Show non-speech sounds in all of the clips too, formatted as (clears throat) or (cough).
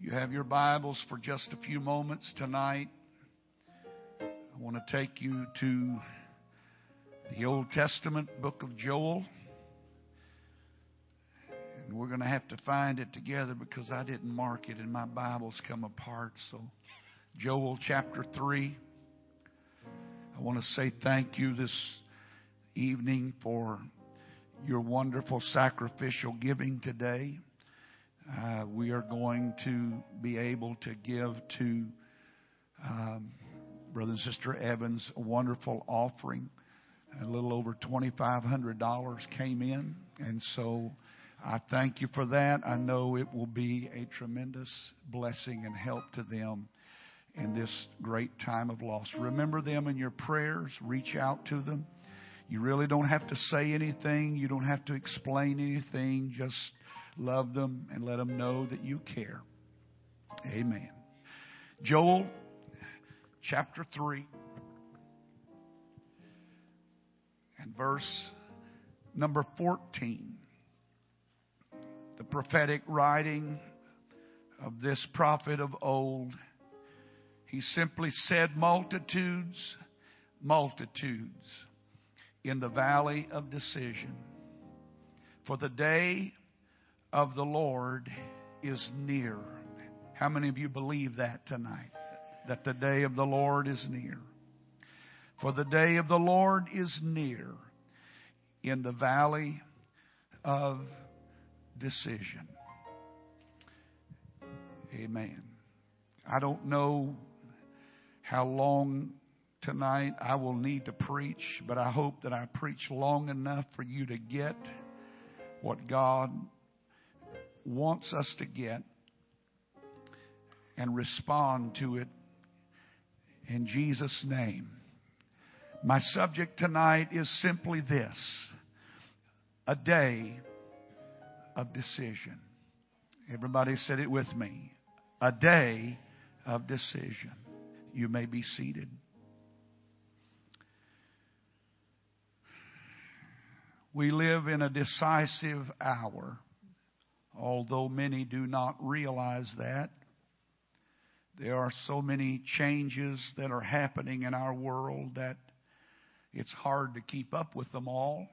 You have your Bibles for just a few moments tonight, I want to take you to the Old Testament book of Joel. And we're going to have to find it together because I didn't mark it and my Bible's come apart. So, Joel chapter 3. I want to say thank you this evening for your wonderful sacrificial giving today. Uh, we are going to be able to give to um, Brother and Sister Evans a wonderful offering. A little over $2,500 came in, and so I thank you for that. I know it will be a tremendous blessing and help to them in this great time of loss. Remember them in your prayers, reach out to them. You really don't have to say anything, you don't have to explain anything. Just love them and let them know that you care. Amen. Joel chapter 3 and verse number 14. The prophetic writing of this prophet of old. He simply said, Multitudes, multitudes in the valley of decision. For the day of the Lord is near. How many of you believe that tonight? That the day of the Lord is near. For the day of the Lord is near in the valley of decision. Amen. I don't know how long tonight I will need to preach, but I hope that I preach long enough for you to get what God wants us to get and respond to it in Jesus' name. My subject tonight is simply this a day of decision. Everybody said it with me. A day of decision. You may be seated. We live in a decisive hour although many do not realize that. There are so many changes that are happening in our world that it's hard to keep up with them all.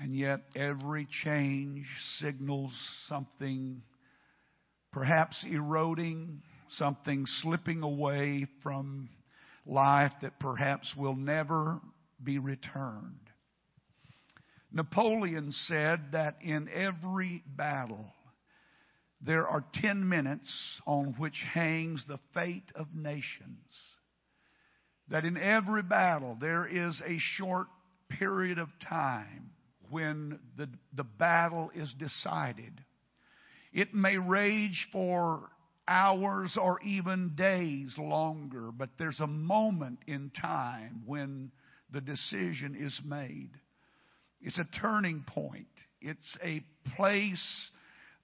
And yet, every change signals something perhaps eroding, something slipping away from life that perhaps will never be returned. Napoleon said that in every battle, there are 10 minutes on which hangs the fate of nations. That in every battle, there is a short period of time when the, the battle is decided. It may rage for hours or even days longer, but there's a moment in time when the decision is made. It's a turning point. It's a place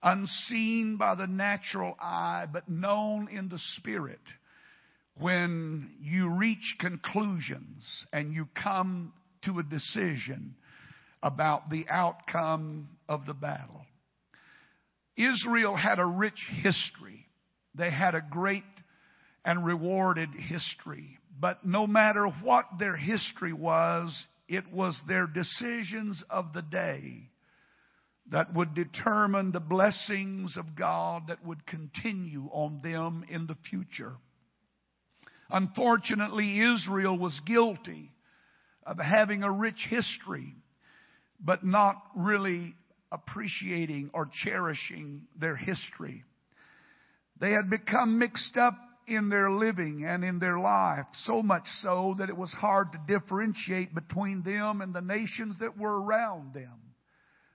unseen by the natural eye, but known in the spirit. When you reach conclusions and you come to a decision about the outcome of the battle. Israel had a rich history. They had a great and rewarded history. But no matter what their history was, it was their decisions of the day that would determine the blessings of God that would continue on them in the future. Unfortunately, Israel was guilty of having a rich history, but not really appreciating or cherishing their history. They had become mixed up in their living and in their life, so much so that it was hard to differentiate between them and the nations that were around them.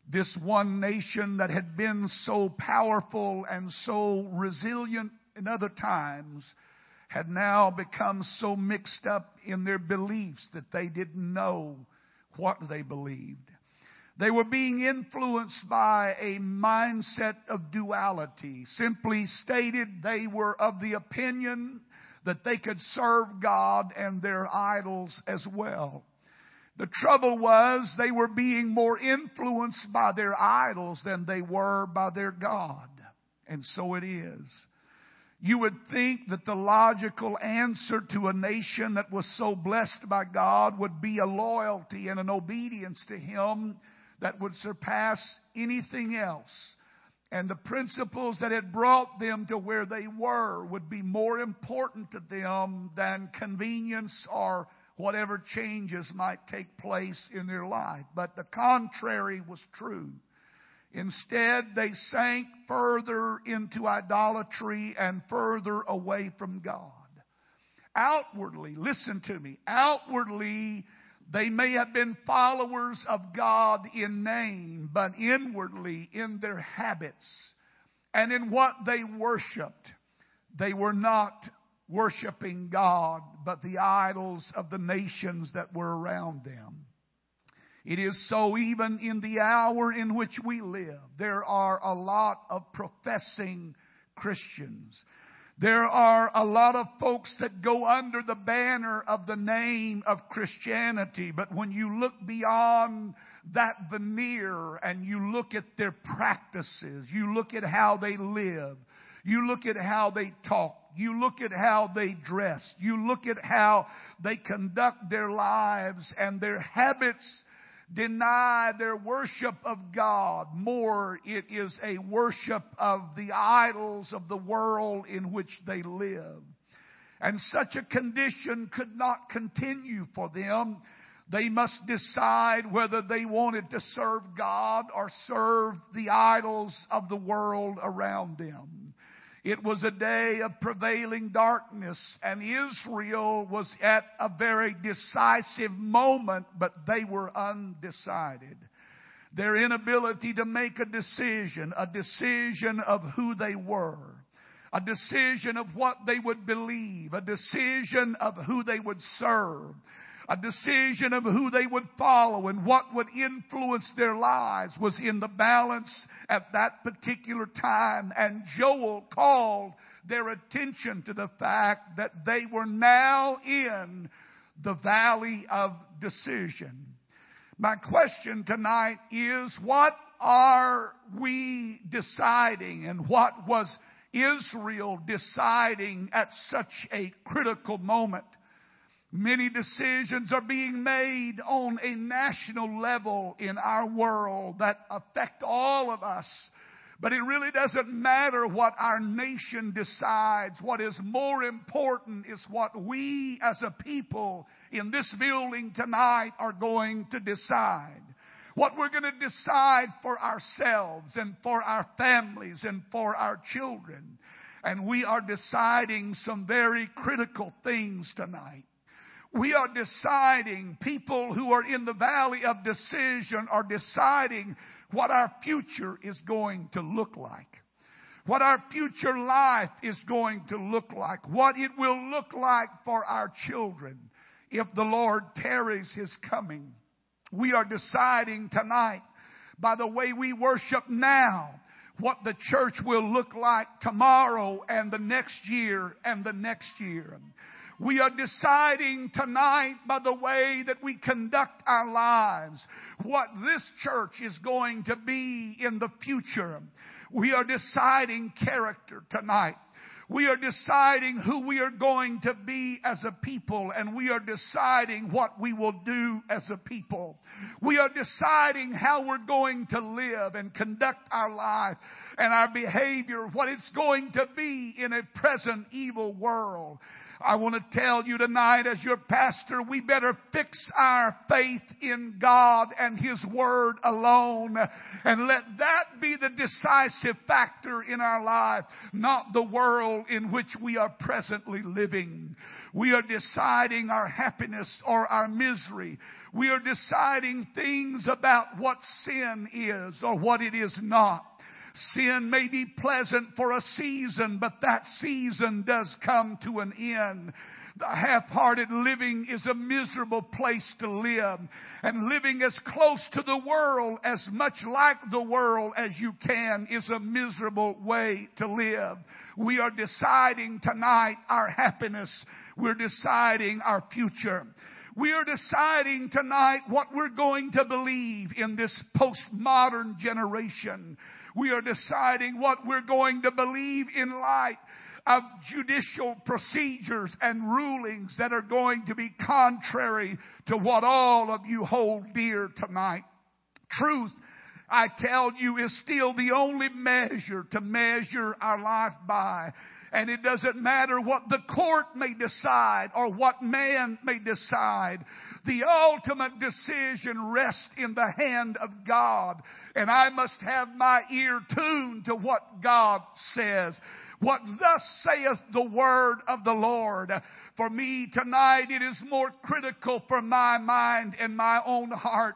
This one nation that had been so powerful and so resilient in other times had now become so mixed up in their beliefs that they didn't know what they believed. They were being influenced by a mindset of duality. Simply stated, they were of the opinion that they could serve God and their idols as well. The trouble was they were being more influenced by their idols than they were by their God. And so it is. You would think that the logical answer to a nation that was so blessed by God would be a loyalty and an obedience to Him that would surpass anything else. And the principles that had brought them to where they were would be more important to them than convenience or whatever changes might take place in their life. But the contrary was true. Instead, they sank further into idolatry and further away from God. Outwardly, listen to me, outwardly, they may have been followers of God in name, but inwardly, in their habits and in what they worshiped, they were not worshiping God, but the idols of the nations that were around them. It is so even in the hour in which we live. There are a lot of professing Christians. There are a lot of folks that go under the banner of the name of Christianity, but when you look beyond that veneer and you look at their practices, you look at how they live, you look at how they talk, you look at how they dress, you look at how they conduct their lives and their habits deny their worship of God. More, it is a worship of the idols of the world in which they live. And such a condition could not continue for them. They must decide whether they wanted to serve God or serve the idols of the world around them. It was a day of prevailing darkness and Israel was at a very decisive moment, but they were undecided. Their inability to make a decision, a decision of who they were, a decision of what they would believe, a decision of who they would serve, a decision of who they would follow and what would influence their lives was in the balance at that particular time. And Joel called their attention to the fact that they were now in the valley of decision. My question tonight is what are we deciding and what was Israel deciding at such a critical moment? Many decisions are being made on a national level in our world that affect all of us. But it really doesn't matter what our nation decides. What is more important is what we as a people in this building tonight are going to decide. What we're going to decide for ourselves and for our families and for our children. And we are deciding some very critical things tonight. We are deciding, people who are in the valley of decision are deciding what our future is going to look like. What our future life is going to look like. What it will look like for our children if the Lord tarries his coming. We are deciding tonight by the way we worship now what the church will look like tomorrow and the next year and the next year. We are deciding tonight by the way that we conduct our lives what this church is going to be in the future. We are deciding character tonight. We are deciding who we are going to be as a people and we are deciding what we will do as a people. We are deciding how we're going to live and conduct our life and our behavior, what it's going to be in a present evil world. I want to tell you tonight as your pastor, we better fix our faith in God and His Word alone and let that be the decisive factor in our life, not the world in which we are presently living. We are deciding our happiness or our misery. We are deciding things about what sin is or what it is not. Sin may be pleasant for a season, but that season does come to an end. The half-hearted living is a miserable place to live. And living as close to the world, as much like the world as you can, is a miserable way to live. We are deciding tonight our happiness. We're deciding our future. We are deciding tonight what we're going to believe in this postmodern generation. We are deciding what we're going to believe in light of judicial procedures and rulings that are going to be contrary to what all of you hold dear tonight. Truth, I tell you, is still the only measure to measure our life by. And it doesn't matter what the court may decide or what man may decide. The ultimate decision rests in the hand of God. And I must have my ear tuned to what God says. What thus saith the word of the Lord. For me tonight, it is more critical for my mind and my own heart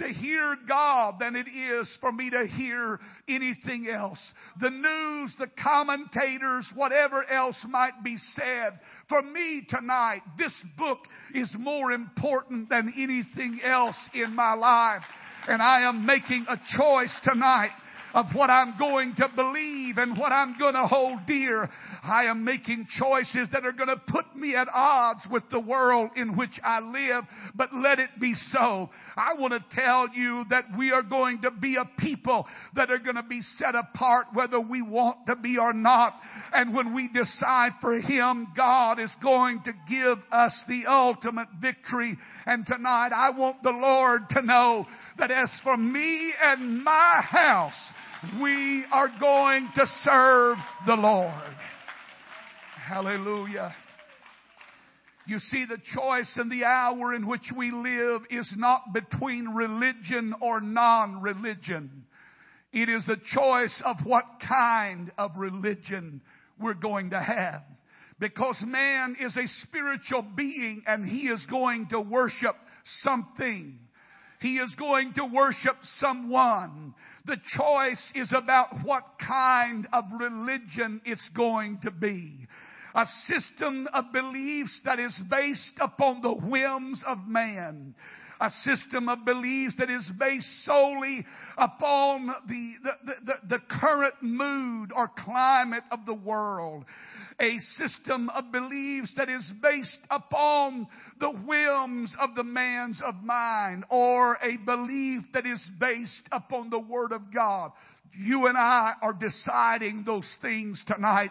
to hear God than it is for me to hear anything else. The news, the commentators, whatever else might be said. For me tonight, this book is more important than anything else in my life. And I am making a choice tonight of what I'm going to believe and what I'm going to hold dear. I am making choices that are going to put me at odds with the world in which I live, but let it be so. I want to tell you that we are going to be a people that are going to be set apart whether we want to be or not. And when we decide for Him, God is going to give us the ultimate victory. And tonight I want the Lord to know that as for me and my house, we are going to serve the Lord. Hallelujah. You see, the choice in the hour in which we live is not between religion or non-religion. It is the choice of what kind of religion we're going to have. Because man is a spiritual being and he is going to worship something. He is going to worship someone. The choice is about what kind of religion it's going to be. A system of beliefs that is based upon the whims of man a system of beliefs that is based solely upon the, the, the, the, current mood or climate of the world a system of beliefs that is based upon the whims of the man's of mind or a belief that is based upon the Word of God. You and I are deciding those things tonight.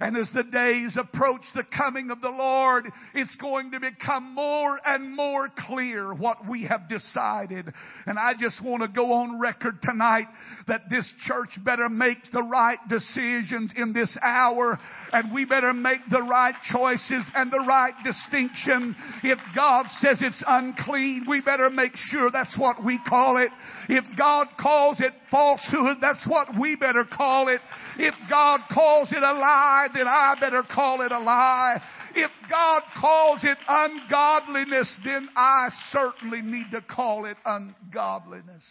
And as the days approach the coming of the Lord, it's going to become more and more clear what we have decided. And I just want to go on record tonight that this church better make the right decisions in this hour and we better make the right choices and the right distinction. If God says it's unclean, we better make sure that's what we call it. If God calls it falsehood, that's what we better call it. If God calls it a lie, then I better call it a lie. If God calls it ungodliness, then I certainly need to call it ungodliness.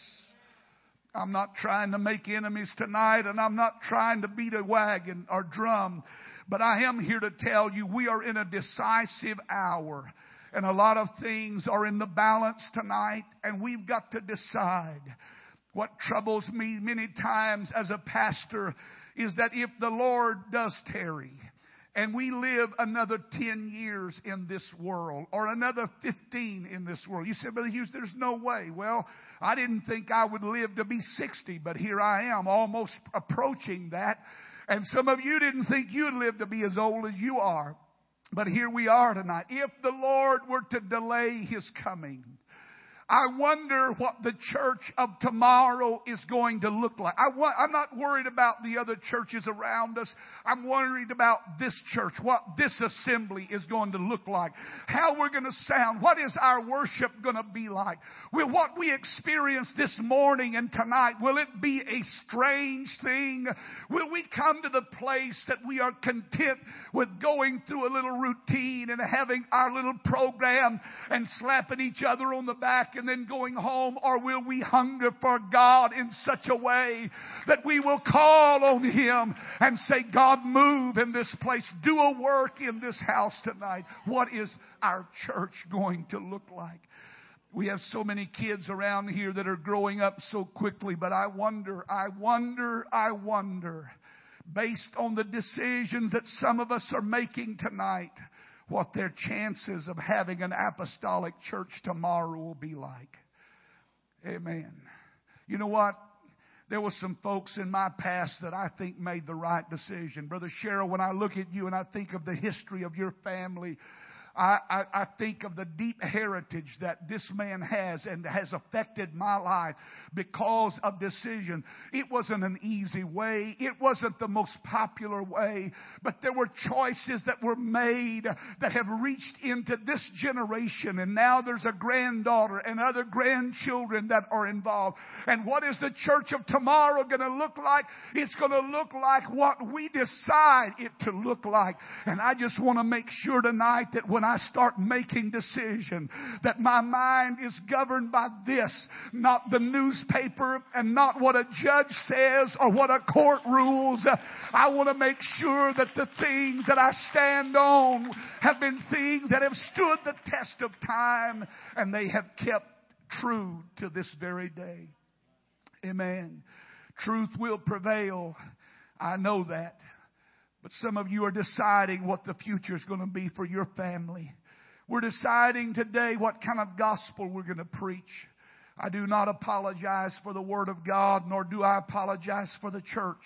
I'm not trying to make enemies tonight and I'm not trying to beat a wagon or drum, but I am here to tell you we are in a decisive hour and a lot of things are in the balance tonight and we've got to decide. What troubles me many times as a pastor is that if the Lord does tarry, and we live another 10 years in this world or another 15 in this world. You said, Brother Hughes, there's no way. Well, I didn't think I would live to be 60, but here I am almost approaching that. And some of you didn't think you'd live to be as old as you are. But here we are tonight. If the Lord were to delay His coming, I wonder what the church of tomorrow is going to look like. I am not worried about the other churches around us. I'm worried about this church, what this assembly is going to look like, how we're going to sound, what is our worship going to be like. Will what we experienced this morning and tonight, will it be a strange thing? Will we come to the place that we are content with going through a little routine and having our little program and slapping each other on the back and then going home? Or will we hunger for God in such a way that we will call on Him and say, God, move in this place. Do a work in this house tonight. What is our church going to look like? We have so many kids around here that are growing up so quickly, but I wonder, I wonder, I wonder, based on the decisions that some of us are making tonight, what their chances of having an apostolic church tomorrow will be like. Amen. You know what? There were some folks in my past that I think made the right decision. Brother Cheryl, when I look at you and I think of the history of your family, I, I, I, think of the deep heritage that this man has and has affected my life because of decision. It wasn't an easy way. It wasn't the most popular way, but there were choices that were made that have reached into this generation and now there's a granddaughter and other grandchildren that are involved. And what is the church of tomorrow going to look like? It's going to look like what we decide it to look like. And I just want to make sure tonight that when start making decisions, that my mind is governed by this, not the newspaper and not what a judge says or what a court rules. I want to make sure that the things that I stand on have been things that have stood the test of time and they have kept true to this very day. Amen. Truth will prevail. I know that. But some of you are deciding what the future is going to be for your family. We're deciding today what kind of gospel we're going to preach. I do not apologize for the Word of God, nor do I apologize for the church.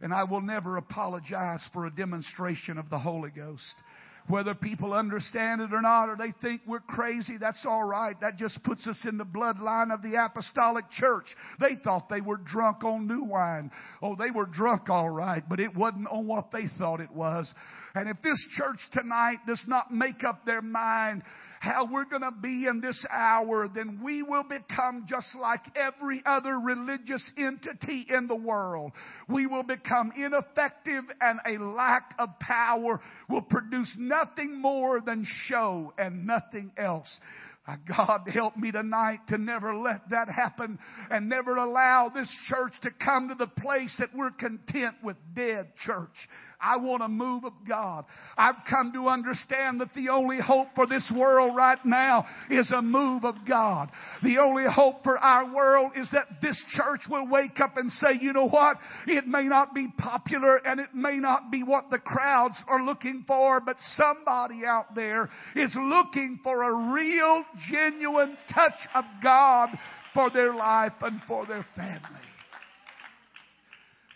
And I will never apologize for a demonstration of the Holy Ghost. Whether people understand it or not, or they think we're crazy, that's alright. That just puts us in the bloodline of the apostolic church. They thought they were drunk on new wine. Oh, they were drunk alright, but it wasn't on what they thought it was. And if this church tonight does not make up their mind how we're going to be in this hour, then we will become just like every other religious entity in the world. We will become ineffective and a lack of power will produce nothing more than show and nothing else. Uh, God help me tonight to never let that happen and never allow this church to come to the place that we're content with dead church. I want a move of God. I've come to understand that the only hope for this world right now is a move of God. The only hope for our world is that this church will wake up and say, you know what? It may not be popular and it may not be what the crowds are looking for, but somebody out there is looking for a real, genuine touch of God for their life and for their family.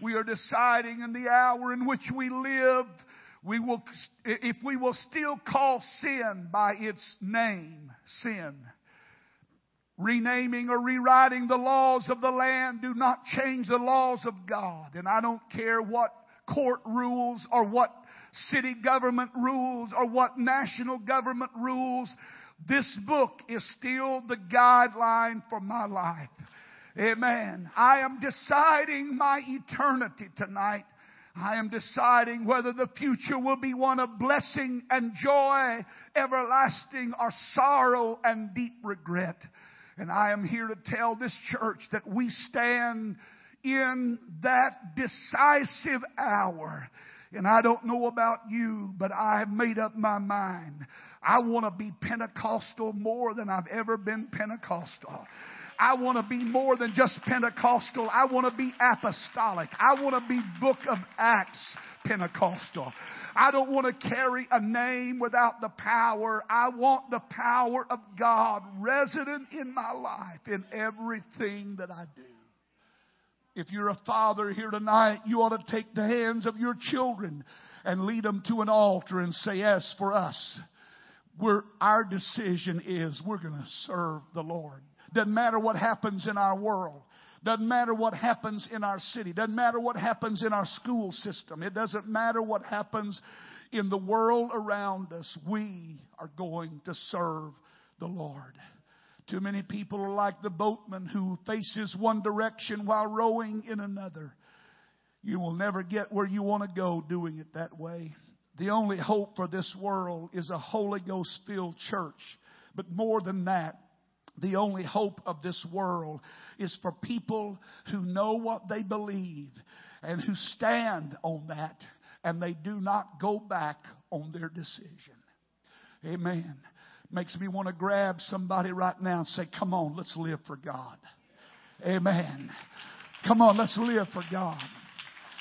We are deciding in the hour in which we live, we will, if we will still call sin by its name, sin. Renaming or rewriting the laws of the land do not change the laws of God. And I don't care what court rules or what city government rules or what national government rules. This book is still the guideline for my life. Amen. I am deciding my eternity tonight. I am deciding whether the future will be one of blessing and joy, everlasting, or sorrow and deep regret. And I am here to tell this church that we stand in that decisive hour. And I don't know about you, but I have made up my mind. I want to be Pentecostal more than I've ever been Pentecostal. I want to be more than just Pentecostal. I want to be apostolic. I want to be book of Acts Pentecostal. I don't want to carry a name without the power. I want the power of God resident in my life in everything that I do. If you're a father here tonight, you ought to take the hands of your children and lead them to an altar and say, Yes, for us. We're, our decision is we're going to serve the Lord. Doesn't matter what happens in our world. Doesn't matter what happens in our city. Doesn't matter what happens in our school system. It doesn't matter what happens in the world around us. We are going to serve the Lord. Too many people are like the boatman who faces one direction while rowing in another. You will never get where you want to go doing it that way. The only hope for this world is a Holy Ghost filled church. But more than that, the only hope of this world is for people who know what they believe and who stand on that and they do not go back on their decision. Amen. Makes me want to grab somebody right now and say, come on, let's live for God. Amen. Come on, let's live for God.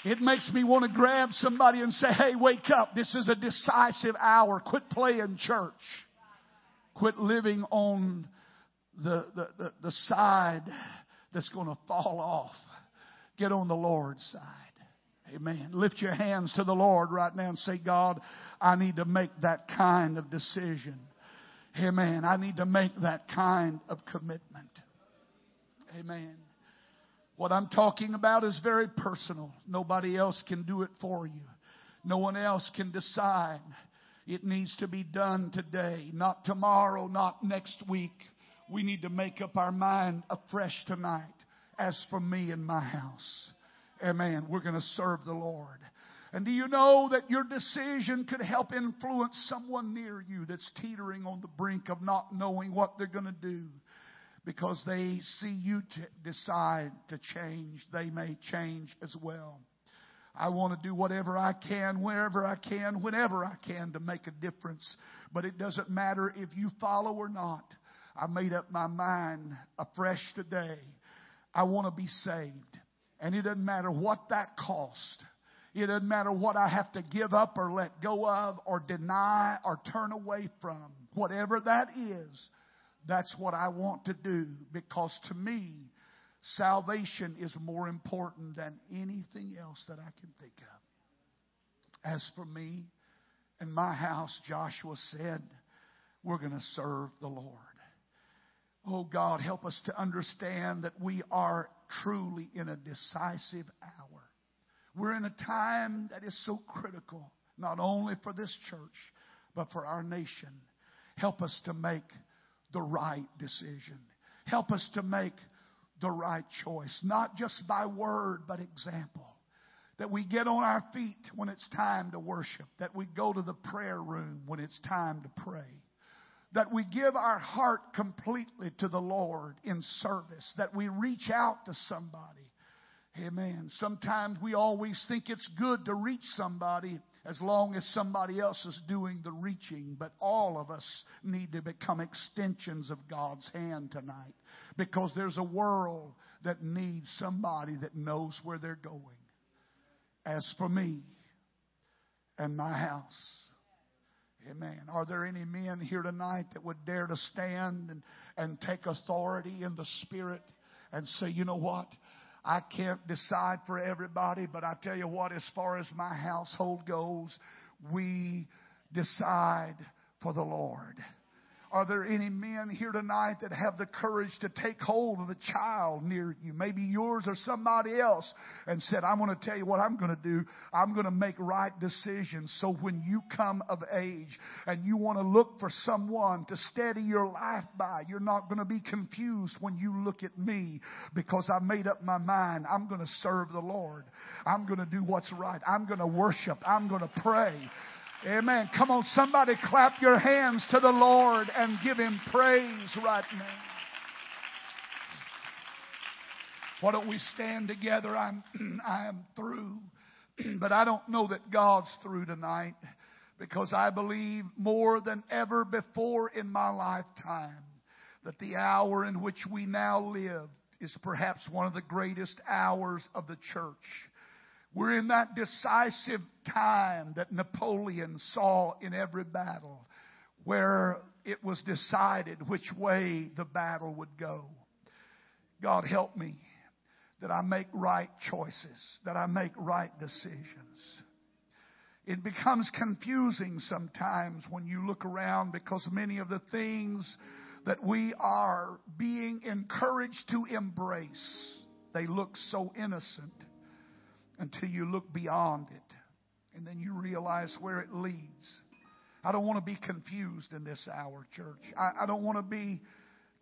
It makes me want to grab somebody and say, hey, wake up. This is a decisive hour. Quit playing church. Quit living on the, the, the, side that's going to fall off. Get on the Lord's side. Amen. Lift your hands to the Lord right now and say, God, I need to make that kind of decision. Amen. I need to make that kind of commitment. Amen. What I'm talking about is very personal. Nobody else can do it for you. No one else can decide. It needs to be done today, not tomorrow, not next week. We need to make up our mind afresh tonight. As for me and my house, amen, we're going to serve the Lord. And do you know that your decision could help influence someone near you that's teetering on the brink of not knowing what they're going to do? Because they see you decide to change, they may change as well. I want to do whatever I can, wherever I can, whenever I can to make a difference. But it doesn't matter if you follow or not. I made up my mind afresh today. I want to be saved. And it doesn't matter what that cost. It doesn't matter what I have to give up or let go of or deny or turn away from. Whatever that is, that's what I want to do because to me, salvation is more important than anything else that I can think of. As for me and my house, Joshua said, we're going to serve the Lord. Oh God, help us to understand that we are truly in a decisive hour. We're in a time that is so critical, not only for this church, but for our nation. Help us to make the right decision. Help us to make the right choice, not just by word, but example. That we get on our feet when it's time to worship, that we go to the prayer room when it's time to pray that we give our heart completely to the Lord in service, that we reach out to somebody. Amen. Sometimes we always think it's good to reach somebody as long as somebody else is doing the reaching, but all of us need to become extensions of God's hand tonight because there's a world that needs somebody that knows where they're going. As for me and my house, Amen. Are there any men here tonight that would dare to stand and, and take authority in the Spirit and say, you know what? I can't decide for everybody, but I tell you what, as far as my household goes, we decide for the Lord. Are there any men here tonight that have the courage to take hold of a child near you, maybe yours or somebody else, and said, I'm going to tell you what I'm going to do. I'm going to make right decisions. So when you come of age and you want to look for someone to steady your life by, you're not going to be confused when you look at me because I made up my mind. I'm going to serve the Lord. I'm going to do what's right. I'm going to worship. I'm going to pray. Amen. Come on, somebody clap your hands to the Lord and give Him praise right now. Why don't we stand together? I'm, (clears throat) I am through. (clears throat) but I don't know that God's through tonight because I believe more than ever before in my lifetime that the hour in which we now live is perhaps one of the greatest hours of the church. We're in that decisive time that Napoleon saw in every battle where it was decided which way the battle would go. God help me that I make right choices, that I make right decisions. It becomes confusing sometimes when you look around because many of the things that we are being encouraged to embrace, they look so innocent until you look beyond it and then you realize where it leads. I don't want to be confused in this hour, church. I, I don't want to be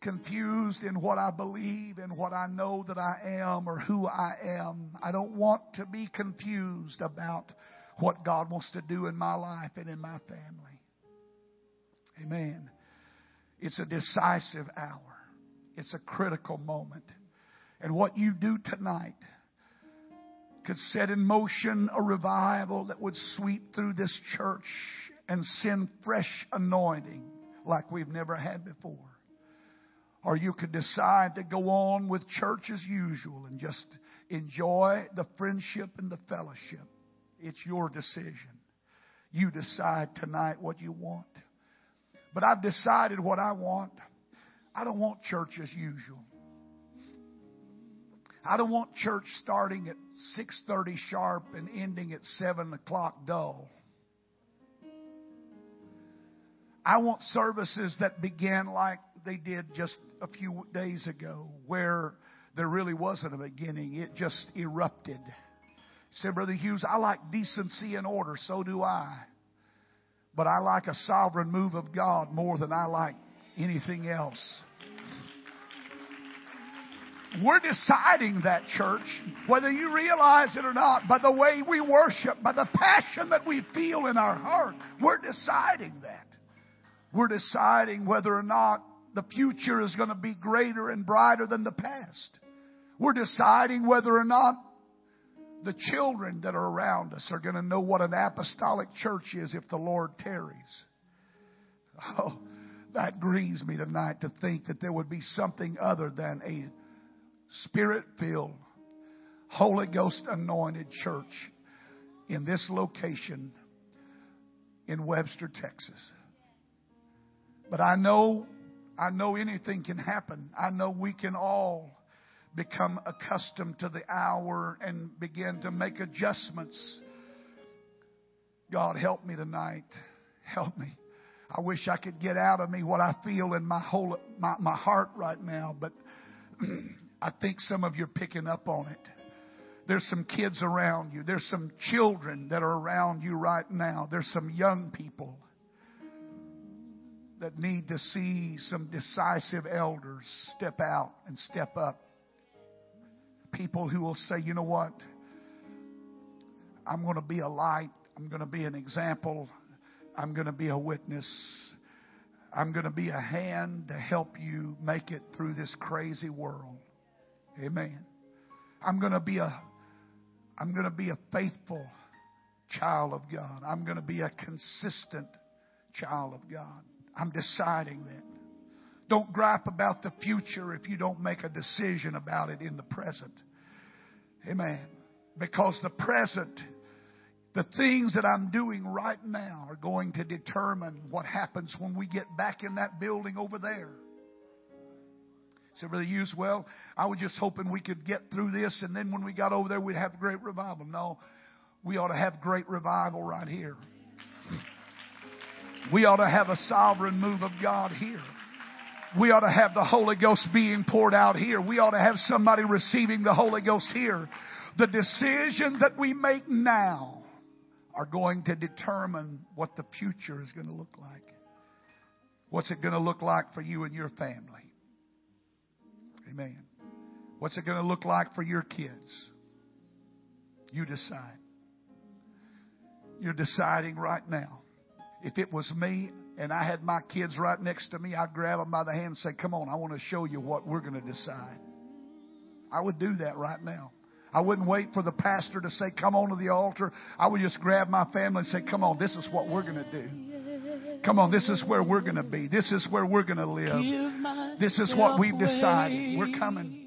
confused in what I believe and what I know that I am or who I am. I don't want to be confused about what God wants to do in my life and in my family. Amen. It's a decisive hour. It's a critical moment. And what you do tonight could set in motion a revival that would sweep through this church and send fresh anointing like we've never had before. Or you could decide to go on with church as usual and just enjoy the friendship and the fellowship. It's your decision. You decide tonight what you want. But I've decided what I want. I don't want church as usual. I don't want church starting at 6.30 sharp and ending at 7 o'clock dull. I want services that began like they did just a few days ago, where there really wasn't a beginning. It just erupted. Said Brother Hughes, I like decency and order, so do I. But I like a sovereign move of God more than I like anything else. We're deciding that, church, whether you realize it or not, by the way we worship, by the passion that we feel in our heart. We're deciding that. We're deciding whether or not the future is going to be greater and brighter than the past. We're deciding whether or not the children that are around us are going to know what an apostolic church is if the Lord tarries. Oh, that grieves me tonight to think that there would be something other than a spirit filled, Holy Ghost anointed church in this location in Webster, Texas. But I know, I know anything can happen. I know we can all become accustomed to the hour and begin to make adjustments. God, help me tonight. Help me. I wish I could get out of me what I feel in my whole my, my heart right now, but (clears throat) I think some of you are picking up on it. There's some kids around you. There's some children that are around you right now. There's some young people that need to see some decisive elders step out and step up. People who will say, you know what? I'm going to be a light. I'm going to be an example. I'm going to be a witness. I'm going to be a hand to help you make it through this crazy world. Amen. I'm going to be a I'm going to be a faithful child of God. I'm going to be a consistent child of God. I'm deciding that. Don't gripe about the future if you don't make a decision about it in the present. Amen. Because the present, the things that I'm doing right now are going to determine what happens when we get back in that building over there. So, Brother Hughes, well, I was just hoping we could get through this and then when we got over there, we'd have great revival. No, we ought to have great revival right here. We ought to have a sovereign move of God here. We ought to have the Holy Ghost being poured out here. We ought to have somebody receiving the Holy Ghost here. The decisions that we make now are going to determine what the future is going to look like. What's it going to look like for you and your family? Amen. What's it going to look like for your kids? You decide. You're deciding right now. If it was me and I had my kids right next to me, I'd grab them by the hand and say, Come on, I want to show you what we're going to decide. I would do that right now. I wouldn't wait for the pastor to say, Come on to the altar. I would just grab my family and say, Come on, this is what we're going to do. Come on, this is where we're going to be. This is where we're going to live. This is what we've decided. We're coming.